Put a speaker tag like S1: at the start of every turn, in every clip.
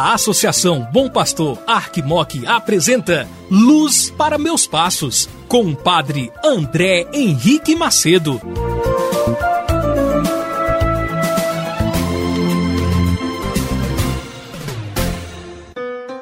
S1: A Associação Bom Pastor Arquimoc apresenta Luz para Meus Passos, com o padre André Henrique Macedo.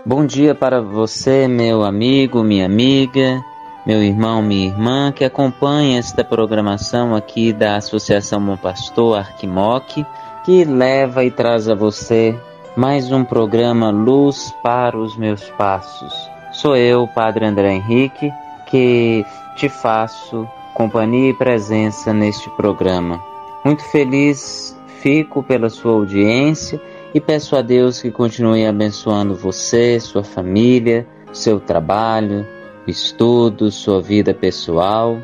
S2: Bom dia para você, meu amigo, minha amiga, meu irmão, minha irmã, que acompanha esta programação aqui da Associação Bom Pastor Arquimoc, que leva e traz a você mais um programa Luz para os Meus Passos. Sou eu, Padre André Henrique, que te faço companhia e presença neste programa. Muito feliz fico pela sua audiência e peço a Deus que continue abençoando você, sua família, seu trabalho, estudo, sua vida pessoal.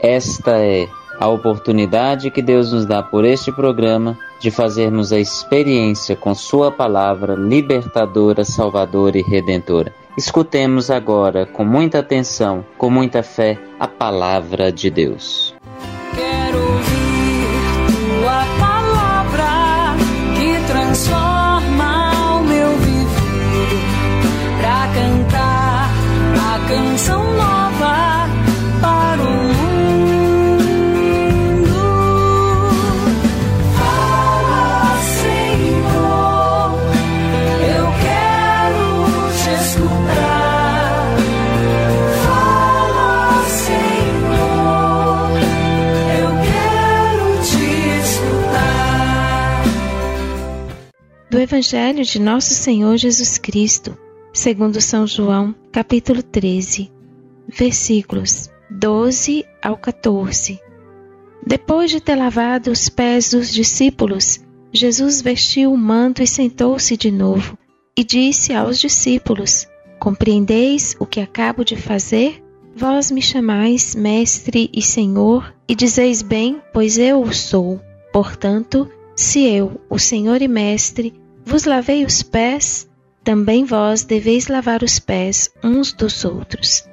S2: Esta é a oportunidade que Deus nos dá por este programa de fazermos a experiência com Sua palavra libertadora, salvadora e redentora. Escutemos agora, com muita atenção, com muita fé, a palavra de Deus.
S3: Quero ouvir tua palavra que transforma o meu viver. Pra cantar a canção nova
S4: Evangelho de Nosso Senhor Jesus Cristo, segundo São João, capítulo 13, versículos 12 ao 14. Depois de ter lavado os pés dos discípulos, Jesus vestiu o manto e sentou-se de novo, e disse aos discípulos: Compreendeis o que acabo de fazer? Vós me chamais Mestre e Senhor, e dizeis bem, pois eu o sou. Portanto, se eu, o Senhor e Mestre, vos lavei os pés, também vós deveis lavar os pés uns dos outros.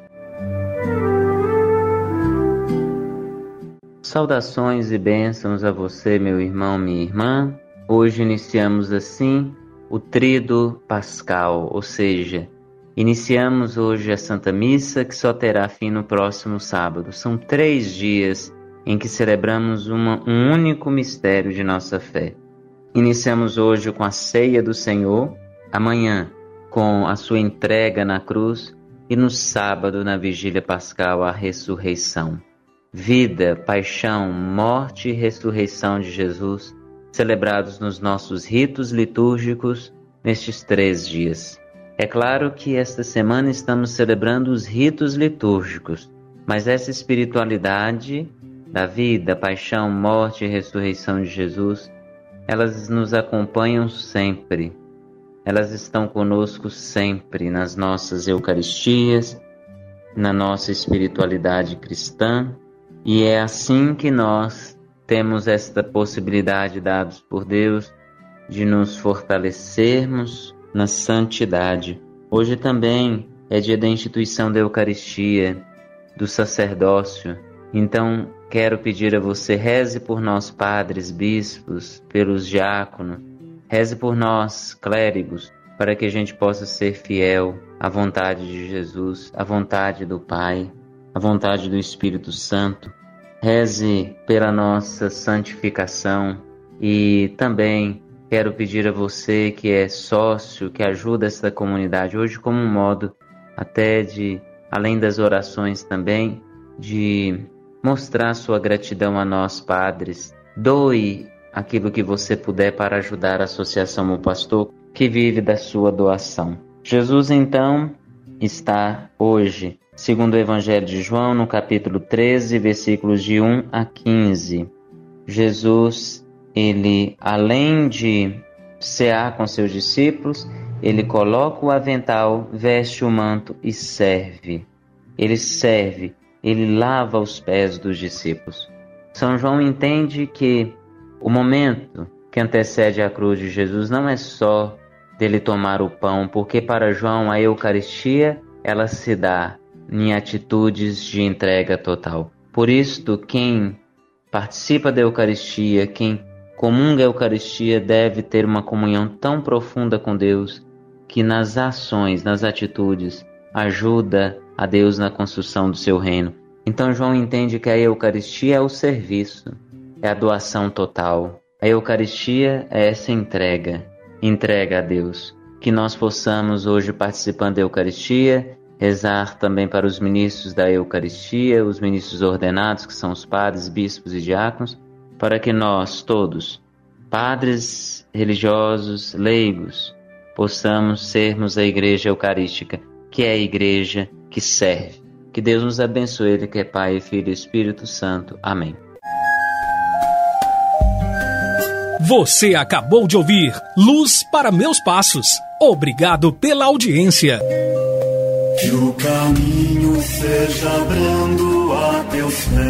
S2: Saudações e bênçãos a você, meu irmão, minha irmã. Hoje iniciamos assim o Trido Pascal, ou seja, iniciamos hoje a Santa Missa que só terá fim no próximo sábado. São três dias em que celebramos uma- um único mistério de nossa fé. Iniciamos hoje com a ceia do Senhor, amanhã com a sua entrega na cruz e no sábado, na vigília pascal, a ressurreição. Vida, paixão, morte e ressurreição de Jesus, celebrados nos nossos ritos litúrgicos nestes três dias. É claro que esta semana estamos celebrando os ritos litúrgicos, mas essa espiritualidade da vida, paixão, morte e ressurreição de Jesus, elas nos acompanham sempre. Elas estão conosco sempre nas nossas Eucaristias, na nossa espiritualidade cristã, e é assim que nós temos esta possibilidade dados por Deus de nos fortalecermos na santidade. Hoje também é dia da instituição da Eucaristia, do sacerdócio. Então, quero pedir a você, reze por nós, padres, bispos, pelos diáconos, reze por nós, clérigos, para que a gente possa ser fiel à vontade de Jesus, à vontade do Pai, à vontade do Espírito Santo. Reze pela nossa santificação e também quero pedir a você que é sócio, que ajuda esta comunidade hoje como um modo até de, além das orações também, de mostrar sua gratidão a nós padres. Doe aquilo que você puder para ajudar a Associação O Pastor que vive da sua doação. Jesus então está hoje, segundo o Evangelho de João, no capítulo 13, versículos de 1 a 15. Jesus, ele além de cear com seus discípulos, ele coloca o avental, veste o manto e serve. Ele serve, ele lava os pés dos discípulos. São João entende que o momento que antecede a cruz de Jesus não é só dele tomar o pão, porque para João a Eucaristia ela se dá em atitudes de entrega total. Por isto, quem participa da Eucaristia, quem comunga a Eucaristia deve ter uma comunhão tão profunda com Deus que nas ações, nas atitudes, ajuda a Deus na construção do seu reino. Então João entende que a Eucaristia é o serviço, é a doação total, a Eucaristia é essa entrega, entrega a Deus. Que nós possamos hoje, participando da Eucaristia, rezar também para os ministros da Eucaristia, os ministros ordenados, que são os padres, bispos e diáconos, para que nós todos, padres religiosos, leigos, possamos sermos a Igreja Eucarística, que é a Igreja que serve. Que Deus nos abençoe, Ele que é Pai, Filho e Espírito Santo. Amém.
S1: Você acabou de ouvir Luz para Meus Passos. Obrigado pela audiência.
S5: Que o caminho seja brando a teus pés.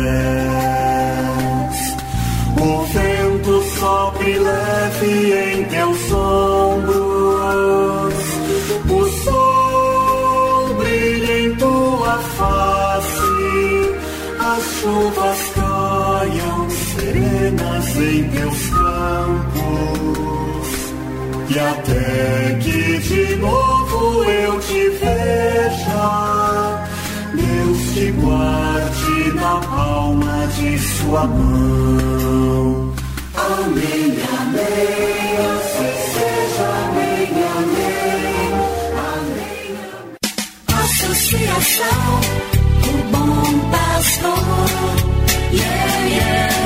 S5: O vento sopre leve em face. As chuvas caiam serenas em teus campos. E até que de novo eu te veja, Deus te guarde na palma de sua mão. Amém, amém,
S3: paixão, o bom pastor. Yeah, yeah.